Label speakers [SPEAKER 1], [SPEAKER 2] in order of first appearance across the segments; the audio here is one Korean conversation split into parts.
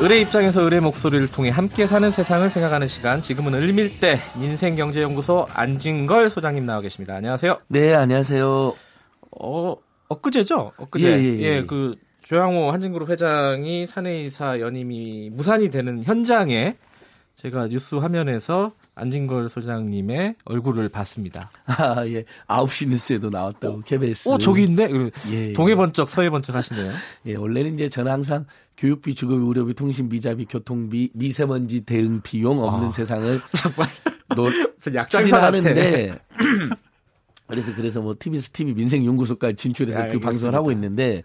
[SPEAKER 1] 의뢰 입장에서 의뢰 목소리를 통해 함께 사는 세상을 생각하는 시간. 지금은 을밀대 민생경제연구소 안진걸 소장님 나와 계십니다. 안녕하세요.
[SPEAKER 2] 네, 안녕하세요.
[SPEAKER 1] 어, 엊그제죠? 엊그제.
[SPEAKER 2] 예, 예, 예.
[SPEAKER 1] 예, 그 조양호 한진그룹 회장이 사내이사 연임이 무산이 되는 현장에 제가 뉴스 화면에서 안진걸 소장님의 얼굴을 봤습니다.
[SPEAKER 2] 아, 예. 9시 뉴스에도 나왔다고, KBS.
[SPEAKER 1] 어, 저기 있네?
[SPEAKER 2] 예, 예.
[SPEAKER 1] 동해번쩍, 서해번쩍 하시네요.
[SPEAKER 2] 예, 원래는 이제 저는 항상 교육비, 주거비, 의료비, 통신비, 자비, 교통비, 미세먼지 대응 비용 없는
[SPEAKER 1] 아.
[SPEAKER 2] 세상을
[SPEAKER 1] 정말.
[SPEAKER 2] 노,
[SPEAKER 1] 약장사.
[SPEAKER 2] 추진하는데 그래서 그래서 뭐 TBS TV 민생연구소까지 진출해서
[SPEAKER 1] 네,
[SPEAKER 2] 그
[SPEAKER 1] 알겠습니다.
[SPEAKER 2] 방송을 하고 있는데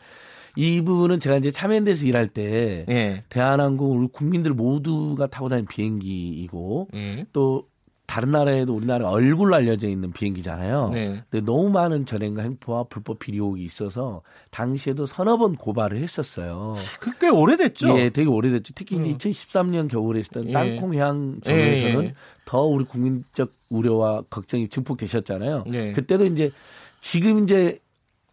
[SPEAKER 2] 이 부분은 제가 이제 참여연대에서 일할 때
[SPEAKER 1] 예.
[SPEAKER 2] 대한항공 우리 국민들 모두가 타고 다니는 비행기이고
[SPEAKER 1] 예.
[SPEAKER 2] 또 다른 나라에도 우리나라 얼굴로 알려져 있는 비행기잖아요.
[SPEAKER 1] 네.
[SPEAKER 2] 근데 너무 많은 전행과 행포와 불법 비리혹이 있어서 당시에도 서너 번 고발을 했었어요.
[SPEAKER 1] 그꽤 오래됐죠?
[SPEAKER 2] 예, 되게 오래됐죠. 특히 이제
[SPEAKER 1] 음.
[SPEAKER 2] 2013년 겨울에 있었던
[SPEAKER 1] 예.
[SPEAKER 2] 땅콩향 전에서는
[SPEAKER 1] 예, 예.
[SPEAKER 2] 더 우리 국민적 우려와 걱정이 증폭되셨잖아요.
[SPEAKER 1] 예.
[SPEAKER 2] 그때도 이제 지금 이제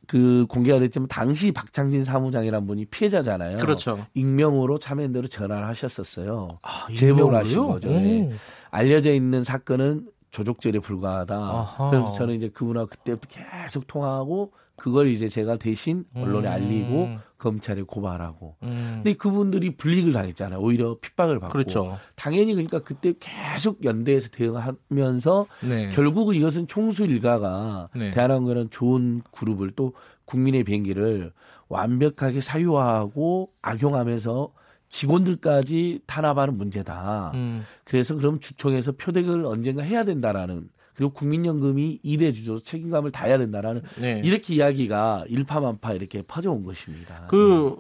[SPEAKER 2] 그 공개가 됐지만 당시 박창진 사무장이란 분이 피해자잖아요.
[SPEAKER 1] 그렇죠.
[SPEAKER 2] 익명으로 참여연대로 전화를 하셨었어요.
[SPEAKER 1] 아,
[SPEAKER 2] 제보를 하신? 거죠.
[SPEAKER 1] 오.
[SPEAKER 2] 예. 알려져 있는 사건은 조족죄에 불과하다.
[SPEAKER 1] 아하.
[SPEAKER 2] 그래서 저는 이제 그분하고 그때부터 계속 통화하고 그걸 이제 제가 대신 언론에
[SPEAKER 1] 음.
[SPEAKER 2] 알리고 검찰에 고발하고.
[SPEAKER 1] 음.
[SPEAKER 2] 근데 그분들이 불이익을 당했잖아요. 오히려 핍박을 받고.
[SPEAKER 1] 그렇죠.
[SPEAKER 2] 당연히 그러니까 그때 계속 연대에서 대응하면서
[SPEAKER 1] 네.
[SPEAKER 2] 결국은 이것은 총수 일가가
[SPEAKER 1] 네.
[SPEAKER 2] 대한항공이라는 좋은 그룹을 또 국민의 비행기를 완벽하게 사유화하고 악용하면서 직원들까지 탄압하는 문제다.
[SPEAKER 1] 음.
[SPEAKER 2] 그래서 그럼 주총에서 표백을 언젠가 해야 된다라는 그리고 국민연금이 이대 주주 책임감을 다해야 된다라는
[SPEAKER 1] 네.
[SPEAKER 2] 이렇게 이야기가 일파만파 이렇게 퍼져온 것입니다.
[SPEAKER 1] 그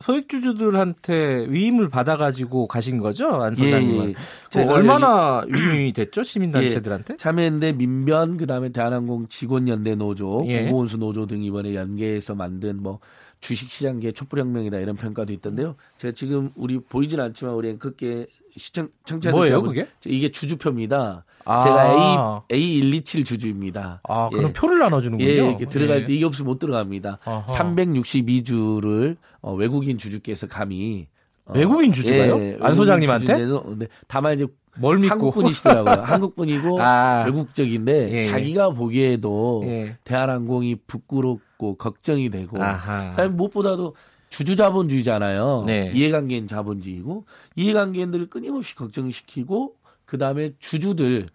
[SPEAKER 1] 소액 주주들한테 위임을 받아가지고 가신 거죠, 안
[SPEAKER 2] 예? 예.
[SPEAKER 1] 그 얼마나 위임이 됐죠, 시민단체들한테?
[SPEAKER 2] 참여연대 민변 그다음에 대한항공 직원연대 노조,
[SPEAKER 1] 예.
[SPEAKER 2] 공무원수 노조 등 이번에 연계해서 만든 뭐 주식시장계 촛불혁명이다 이런 평가도 있던데요. 제가 지금 우리 보이진 않지만 우리 앵커께 시청 청취자들
[SPEAKER 1] 뭐예요, 그게?
[SPEAKER 2] 이게 주주표입니다.
[SPEAKER 1] 아.
[SPEAKER 2] 제가 A A127 주주입니다.
[SPEAKER 1] 아, 그럼
[SPEAKER 2] 예.
[SPEAKER 1] 표를 나눠주는군요.
[SPEAKER 2] 예, 이렇게 들어갈
[SPEAKER 1] 예.
[SPEAKER 2] 때 이게 없으면 못 들어갑니다.
[SPEAKER 1] 아하.
[SPEAKER 2] 362주를 어, 외국인 주주께서 감히 어,
[SPEAKER 1] 외국인 주주가요? 안
[SPEAKER 2] 외국인
[SPEAKER 1] 소장님한테?
[SPEAKER 2] 주주인데도, 네, 다만 이제
[SPEAKER 1] 뭘 믿고?
[SPEAKER 2] 한국 분이시더라고요. 한국 분이고
[SPEAKER 1] 아.
[SPEAKER 2] 외국적인데
[SPEAKER 1] 예, 예.
[SPEAKER 2] 자기가 보기에도
[SPEAKER 1] 예.
[SPEAKER 2] 대한항공이 부끄럽고 걱정이 되고
[SPEAKER 1] 아하.
[SPEAKER 2] 그다음에 무엇보다도 주주 자본주의잖아요.
[SPEAKER 1] 네.
[SPEAKER 2] 이해관계인 자본주의고 이해관계인들을 끊임없이 걱정시키고 그 다음에 주주들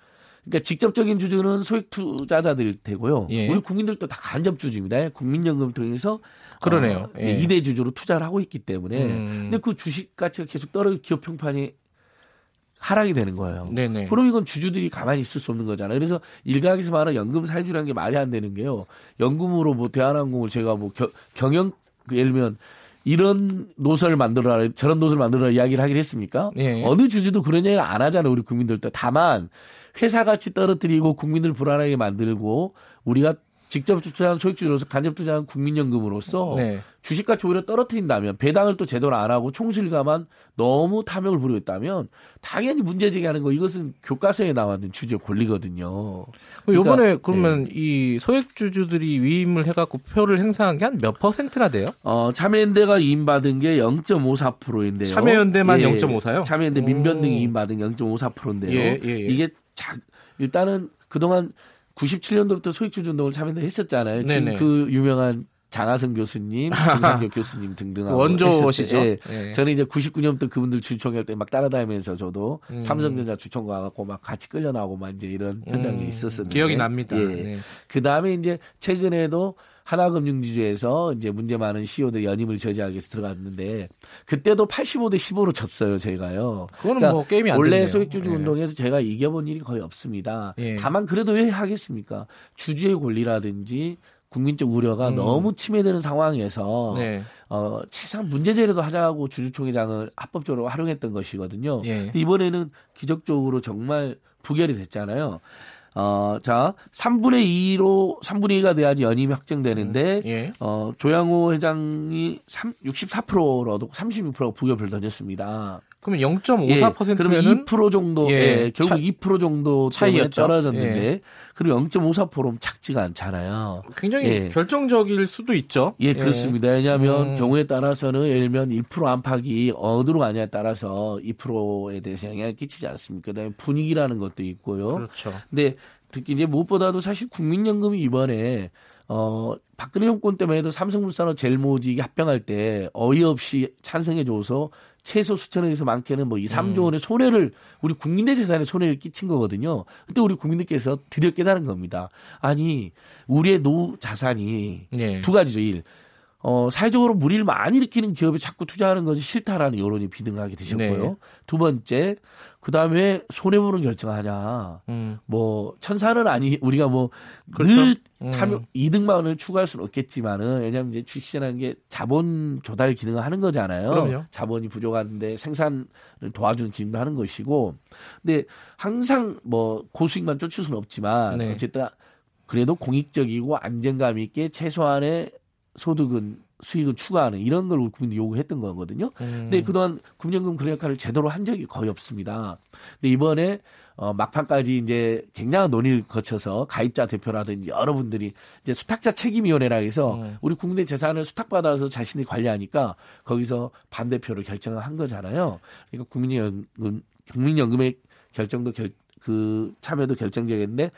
[SPEAKER 2] 그러니까 직접적인 주주는 소액 투자자들 되고요.
[SPEAKER 1] 예.
[SPEAKER 2] 우리 국민들도 다 간접 주주입니다. 국민연금 통해서
[SPEAKER 1] 그러네요.
[SPEAKER 2] 어,
[SPEAKER 1] 예.
[SPEAKER 2] 이대 주주로 투자를 하고 있기 때문에
[SPEAKER 1] 음.
[SPEAKER 2] 근데 그 주식 가치가 계속 떨어져 기업 평판이 하락이 되는 거예요.
[SPEAKER 1] 네네.
[SPEAKER 2] 그럼 이건 주주들이 가만히 있을 수 없는 거잖아요. 그래서 일각에서 말하는 연금 사회주라는 게 말이 안 되는 게요. 연금으로 뭐 대한항공을 제가 뭐 겨- 경영 그 예를 들면 이런 노선을 만들어라 저런 노선을 만들어라 이야기를 하긴 했습니까?
[SPEAKER 1] 예.
[SPEAKER 2] 어느 주주도 그런 얘기 안 하잖아요. 우리 국민들도. 다만 회사 가치 떨어뜨리고 국민들 불안하게 만들고 우리가 직접 투자한 소액주주로서 간접 투자한 국민연금으로서
[SPEAKER 1] 네.
[SPEAKER 2] 주식가치 오히려 떨어뜨린다면 배당을 또 제대로 안 하고 총수일가만 너무 탐욕을 부리고 있다면 당연히 문제 제기하는 거 이것은 교과서에 나왔는 주제 권리거든요.
[SPEAKER 1] 그 요번에
[SPEAKER 2] 그러니까,
[SPEAKER 1] 그러면 이 소액주주들이 위임을 해갖고 표를 행사한 게 한 몇 퍼센트나 돼요?
[SPEAKER 2] 어, 참여연대가 이임받은 게 0.54%인데요.
[SPEAKER 1] 참여연대만 0.54 요?
[SPEAKER 2] 참여연대
[SPEAKER 1] 오.
[SPEAKER 2] 민변 등이 이임받은 0.54%인데요.
[SPEAKER 1] 예, 예, 예.
[SPEAKER 2] 이게 자, 일단은 그동안 97년도부터 소액주주 운동을 참여연대 했었잖아요. 지금
[SPEAKER 1] 네네.
[SPEAKER 2] 그 유명한 장하성 교수님, 김상교 교수님
[SPEAKER 1] 그
[SPEAKER 2] 원조시죠? 예.
[SPEAKER 1] 예.
[SPEAKER 2] 저는 이제 99년부터 그분들 주총할 때 막 따라다니면서 저도
[SPEAKER 1] 음.
[SPEAKER 2] 삼성전자 주총 가갖고 막 같이 끌려 나오고 막 이제 이런 현장에
[SPEAKER 1] 음,
[SPEAKER 2] 있었었는데
[SPEAKER 1] 기억이 납니다.
[SPEAKER 2] 예.
[SPEAKER 1] 네.
[SPEAKER 2] 그 다음에 이제 최근에도 하나금융지주에서 이제 문제 많은 CEO들 연임을 저지하기 위해서 들어갔는데 그때도 85대 15로 졌어요, 제가요.
[SPEAKER 1] 그거는 뭐 게임이 안
[SPEAKER 2] 원래
[SPEAKER 1] 됐네요.
[SPEAKER 2] 소액주주
[SPEAKER 1] 예.
[SPEAKER 2] 운동에서 제가 이겨본 일이 거의 없습니다.
[SPEAKER 1] 예.
[SPEAKER 2] 다만 그래도 왜 하겠습니까? 주주의 권리라든지 국민적 우려가
[SPEAKER 1] 음.
[SPEAKER 2] 너무 침해되는 상황에서
[SPEAKER 1] 네.
[SPEAKER 2] 어, 최소한 문제 제기도 하자고 주주총회장을 합법적으로 활용했던 것이거든요.
[SPEAKER 1] 예.
[SPEAKER 2] 근데 이번에는 기적적으로 정말 부결이 됐잖아요. 어, 자, 3분의 2로 3분의 2가 돼야지 연임이 확정되는데
[SPEAKER 1] 예.
[SPEAKER 2] 어, 조양호 회장이 3, 64%로도 36%가 부결을 던졌습니다.
[SPEAKER 1] 그러면 0.54%면은
[SPEAKER 2] 예, 2% 정도,
[SPEAKER 1] 예,
[SPEAKER 2] 예, 결국
[SPEAKER 1] 차,
[SPEAKER 2] 2% 정도
[SPEAKER 1] 차이였죠.
[SPEAKER 2] 떨어졌는데
[SPEAKER 1] 예.
[SPEAKER 2] 그리고 0.54%면 작지가 않잖아요.
[SPEAKER 1] 굉장히
[SPEAKER 2] 예.
[SPEAKER 1] 결정적일 수도 있죠.
[SPEAKER 2] 예, 그렇습니다. 왜냐하면
[SPEAKER 1] 음.
[SPEAKER 2] 경우에 따라서는 예를 들면 1% 안팎이 어디로 가냐에 따라서 2%에 대해서 영향을 끼치지 않습니까? 그다음에 분위기라는 것도 있고요.
[SPEAKER 1] 그렇죠.
[SPEAKER 2] 근데 특히 이제 무엇보다도 사실 국민연금이 이번에 어 박근혜 정권 때만 해도 삼성물산하고 젤모직이 합병할 때 어이없이 찬성해줘서 최소 수천억에서 많게는 뭐 2, 3조
[SPEAKER 1] 음.
[SPEAKER 2] 원의 손해를 우리 국민의 재산에 손해를 끼친 거거든요. 그때 우리 국민들께서 드디어 깨달은 겁니다. 아니 우리의 노 자산이
[SPEAKER 1] 예.
[SPEAKER 2] 두 가지죠. 일. 어, 사회적으로 무리를 많이 일으키는 기업에 자꾸 투자하는 것이 싫다라는 여론이 비등하게 되셨고요.
[SPEAKER 1] 네.
[SPEAKER 2] 두 번째, 그 다음에 손해보는 결정하냐.
[SPEAKER 1] 음.
[SPEAKER 2] 뭐, 천사는 아니, 우리가 뭐,
[SPEAKER 1] 그렇죠.
[SPEAKER 2] 늘
[SPEAKER 1] 음.
[SPEAKER 2] 탐욕, 이득만을 추구할 수는 없겠지만은, 왜냐하면 이제 주식시장이라는 게 자본 조달 기능을 하는 거잖아요.
[SPEAKER 1] 그럼요.
[SPEAKER 2] 자본이 부족한데 생산을 도와주는 기능도 하는 것이고. 근데 항상 뭐, 고수익만 쫓을 수는 없지만,
[SPEAKER 1] 네.
[SPEAKER 2] 어쨌든 그래도 공익적이고 안정감 있게 최소한의 소득은 수익을 추가하는 이런 걸 국민들이 요구했던 거거든요.
[SPEAKER 1] 음.
[SPEAKER 2] 근데 그동안 국민연금 그 역할을 제대로 한 적이 거의 없습니다. 근데 이번에 어, 막판까지 이제 굉장한 논의를 거쳐서 가입자 대표라든지 여러분들이 이제 수탁자 책임위원회라 해서
[SPEAKER 1] 음.
[SPEAKER 2] 우리 국민의 재산을 수탁받아서 자신이 관리하니까 거기서 반대표를 결정을 한 거잖아요. 그러니까 국민연금, 국민연금의 결정도 결, 그 참여도 결정적인데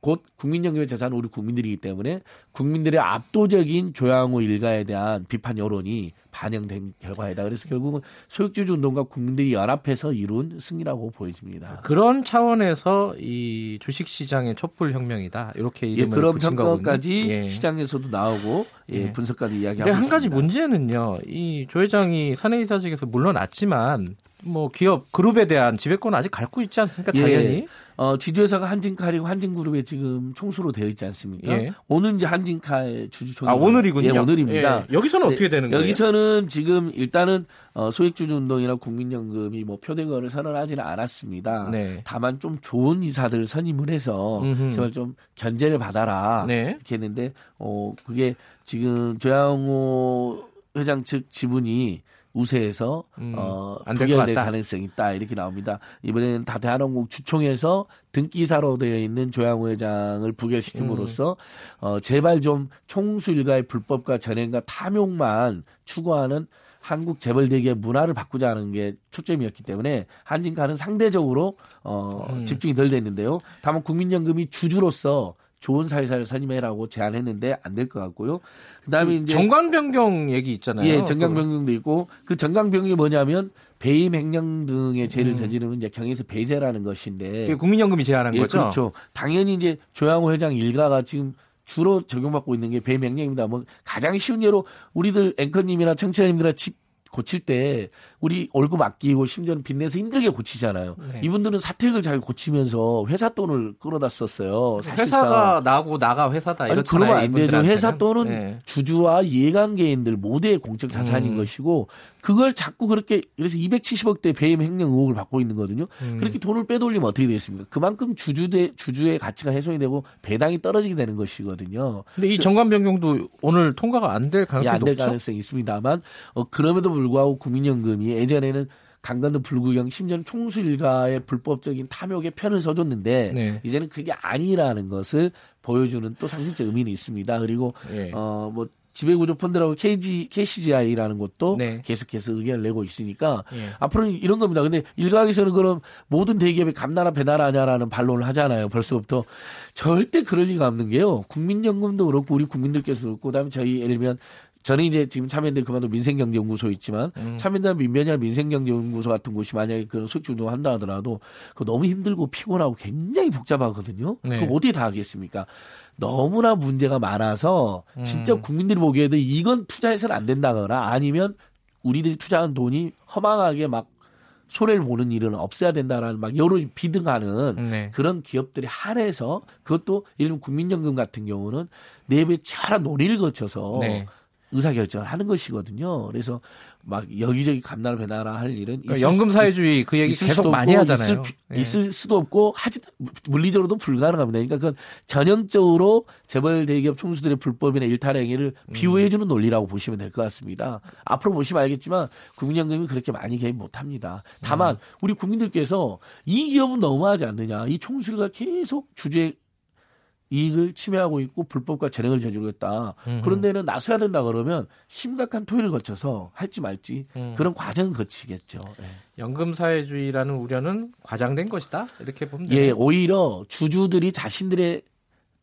[SPEAKER 2] 곧 국민연금의 재산은 우리 국민들이기 때문에 국민들의 압도적인 조양호 일가에 대한 비판 여론이 반영된 결과이다. 그래서 결국은 소액주주 운동과 국민들이 연합해서 이룬 승리라고 보여집니다.
[SPEAKER 1] 그런 차원에서 이 주식 시장의 촛불 혁명이다. 이렇게
[SPEAKER 2] 예,
[SPEAKER 1] 이름을
[SPEAKER 2] 그런
[SPEAKER 1] 붙인 거군요.
[SPEAKER 2] 평가까지
[SPEAKER 1] 예.
[SPEAKER 2] 시장에서도 나오고 예,
[SPEAKER 1] 예.
[SPEAKER 2] 분석까지 이야기하고
[SPEAKER 1] 근데 한
[SPEAKER 2] 있습니다.
[SPEAKER 1] 가지 문제는요. 이 조 회장이 사내이사직에서 물러났지만 뭐 기업 그룹에 대한 지배권은 아직 갖고 있지 않습니까?
[SPEAKER 2] 예.
[SPEAKER 1] 당연히.
[SPEAKER 2] 어, 지주회사가 한진칼이고 한진그룹에 지금 총수로 되어 있지 않습니까?
[SPEAKER 1] 예.
[SPEAKER 2] 오늘 이제 한진칼 주주총회
[SPEAKER 1] 아 오늘이군요.
[SPEAKER 2] 예, 오늘입니다.
[SPEAKER 1] 예. 여기서는
[SPEAKER 2] 네,
[SPEAKER 1] 어떻게 되는 거예요?
[SPEAKER 2] 여기서는 지금 일단은 어, 소액주주 운동이나 국민연금이 뭐 표대거를 선언하지는 않았습니다.
[SPEAKER 1] 네.
[SPEAKER 2] 다만 좀 좋은 이사들 선임을 해서
[SPEAKER 1] 음흠.
[SPEAKER 2] 제발 좀 견제를 받아라
[SPEAKER 1] 네.
[SPEAKER 2] 이렇게 했는데 어 그게 지금 조양호 회장 측 지분이 우세해서
[SPEAKER 1] 음,
[SPEAKER 2] 어 부결될. 가능성이 있다 이렇게 나옵니다. 이번에는 다 대한항공 주총에서 등기사로 되어 있는 조양호 회장을 부결시킴으로써
[SPEAKER 1] 음.
[SPEAKER 2] 어 제발 좀 총수 일가의 불법과 전횡과 탐욕만 추구하는 한국 재벌대기의 문화를 바꾸자는 게 초점이었기 때문에 한진카는 상대적으로 어
[SPEAKER 1] 음.
[SPEAKER 2] 집중이 덜 됐는데요. 다만 국민연금이 주주로서 좋은 사회사를 선임해라고 제안했는데 안 될 것 같고요. 그다음에 이제
[SPEAKER 1] 정관 변경 얘기 있잖아요.
[SPEAKER 2] 예, 정강 변경도 있고 그 정강 변경이 뭐냐면 배임 횡령 등의 죄를
[SPEAKER 1] 음.
[SPEAKER 2] 저지르면 이제 경에서 배제라는 것인데
[SPEAKER 1] 그게 국민연금이 제안한
[SPEAKER 2] 예,
[SPEAKER 1] 거죠.
[SPEAKER 2] 그렇죠. 당연히 이제 조양호 회장 일가가 지금 주로 적용받고 있는 게 배임 횡령입니다. 뭐 가장 쉬운 예로 우리들 앵커님이나 청취자님들아 집 고칠 때 우리 월급 아끼고 심지어는 빚내서 힘들게 고치잖아요.
[SPEAKER 1] 네.
[SPEAKER 2] 이분들은 사택을 잘 고치면서 회사 돈을 끌어다 썼어요. 사실상.
[SPEAKER 1] 회사가 나고 나가 회사다
[SPEAKER 2] 아니. 그러면 안 되죠. 회사 또는
[SPEAKER 1] 네.
[SPEAKER 2] 주주와 이해관계인들 모두의 공적 자산인
[SPEAKER 1] 음.
[SPEAKER 2] 것이고 그걸 자꾸 그렇게 그래서 270억대 배임 횡령 의혹을 받고 있는 거거든요.
[SPEAKER 1] 음.
[SPEAKER 2] 그렇게 돈을 빼돌리면 어떻게 되겠습니까? 그만큼 주주대 주주의 가치가 훼손이 되고 배당이 떨어지게 되는 것이거든요.
[SPEAKER 1] 근데 이 정관 변경도 오늘 통과가 안 될 가능성이
[SPEAKER 2] 안될
[SPEAKER 1] 높죠.
[SPEAKER 2] 가능성이 있습니다만 어, 그럼에도 불구하고 국민연금이 예전에는 강간도 불구경 심지어는 총수 일가의 불법적인 탐욕에 편을 서줬는데
[SPEAKER 1] 네.
[SPEAKER 2] 이제는 그게 아니라는 것을 보여주는 또 상징적 의미는 있습니다. 그리고
[SPEAKER 1] 예.
[SPEAKER 2] 어뭐 지배구조 펀드라고 KG KCGI라는 것도
[SPEAKER 1] 네.
[SPEAKER 2] 계속해서 의견을 내고 있으니까
[SPEAKER 1] 예.
[SPEAKER 2] 앞으로는 이런 겁니다. 근데 일각에서는 그럼 모든 대기업이 감나라 배나라냐라는 반론을 하잖아요. 벌써부터 절대 그럴 리가 없는 게요. 국민연금도 그렇고 우리 국민들께서도 그렇고 그다음에 저희 예를 들면 저는 이제 지금 참여연대 그만둬 민생경제연구소 있지만
[SPEAKER 1] 음.
[SPEAKER 2] 참여연대 민변이나 민생경제연구소 같은 곳이 만약에 그런 소액주도 한다 하더라도 그거 너무 힘들고 피곤하고 굉장히 복잡하거든요.
[SPEAKER 1] 네.
[SPEAKER 2] 그거 어떻게 다 하겠습니까? 너무나 문제가 많아서 진짜
[SPEAKER 1] 음.
[SPEAKER 2] 국민들이 보기에도 이건 투자해서는 안 된다거나 아니면 우리들이 투자한 돈이 허망하게 막 손해를 보는 일은 없어야 된다라는 막 여론이 비등하는
[SPEAKER 1] 네.
[SPEAKER 2] 그런 기업들이 한해서 그것도 예를 들면 국민연금 같은 경우는 내부에 치열한 논의를 거쳐서
[SPEAKER 1] 네.
[SPEAKER 2] 의사결정을 하는 것이거든요. 그래서 막 여기저기 감나라 배나라 할 일은
[SPEAKER 1] 그러니까 연금 사회주의 그 얘기 계속 많이 하잖아요.
[SPEAKER 2] 있을, 예. 있을, 수도 없고 하지 물리적으로도 불가능합니다. 그러니까 그건 전형적으로 재벌 대기업 총수들의 불법이나 일탈 행위를 음. 비호해주는 논리라고 보시면 될 것 같습니다. 앞으로 보시면 알겠지만 국민연금이 그렇게 많이 개입 못합니다. 다만 음. 우리 국민들께서 이 기업은 너무하지 않느냐, 이 총수가 계속 주주의 이익을 침해하고 있고 불법과 재량을 저지르고 있다. 그런 데는 나서야 된다 그러면 심각한 토의를 거쳐서 할지 말지 음. 그런 과정을 거치겠죠. 네.
[SPEAKER 1] 연금 사회주의라는 우려는 과장된 것이다. 이렇게 보면
[SPEAKER 2] 돼요. 예, 오히려 주주들이 자신들의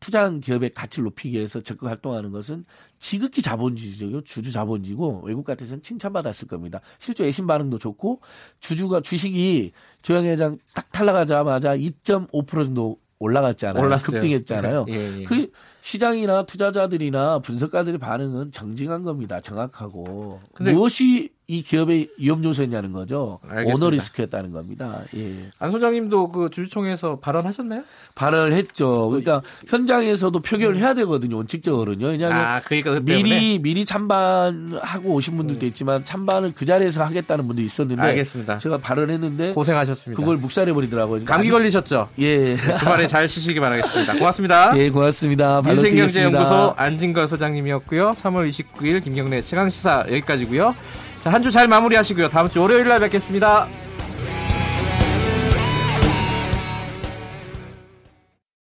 [SPEAKER 2] 투자한 기업의 가치를 높이기 위해서 적극 활동하는 것은 지극히 자본주의적이고 주주 자본주의고 외국 같아서는 칭찬받았을 겁니다. 실제 외신 반응도 좋고 주주가 주식이 조영 회장 딱 탈락하자마자 2.5% 정도 올라갔잖아요. 올랐어요. 급등했잖아요. 예, 예. 그 시장이나 투자자들이나 분석가들의 반응은 정직한 겁니다. 정확하고 무엇이 이 기업의 위험 요소였냐는 거죠. 알겠습니다. 오너 리스크였다는 겁니다. 예.
[SPEAKER 1] 안 소장님도 그 주주총회에서 발언하셨나요?
[SPEAKER 2] 발언을 했죠. 그러니까 현장에서도 표결을 해야 되거든요. 원칙적으로는요. 왜냐하면 아, 그러니까 그 미리 미리 찬반하고 오신 분들도 음. 있지만 찬반을 그 자리에서 하겠다는 분도 있었는데 알겠습니다. 제가 발언했는데
[SPEAKER 1] 고생하셨습니다.
[SPEAKER 2] 그걸 묵살해 버리더라고요.
[SPEAKER 1] 감기 아직... 걸리셨죠? 예. 주말에 잘 쉬시기 바라겠습니다. 고맙습니다.
[SPEAKER 2] 예, 고맙습니다.
[SPEAKER 1] 민생경제연구소 안진걸 소장님이었고요. 3월 29일 김경래 최강 시사 여기까지고요. 자, 한 주 잘 마무리하시고요. 다음 주 월요일 날 뵙겠습니다.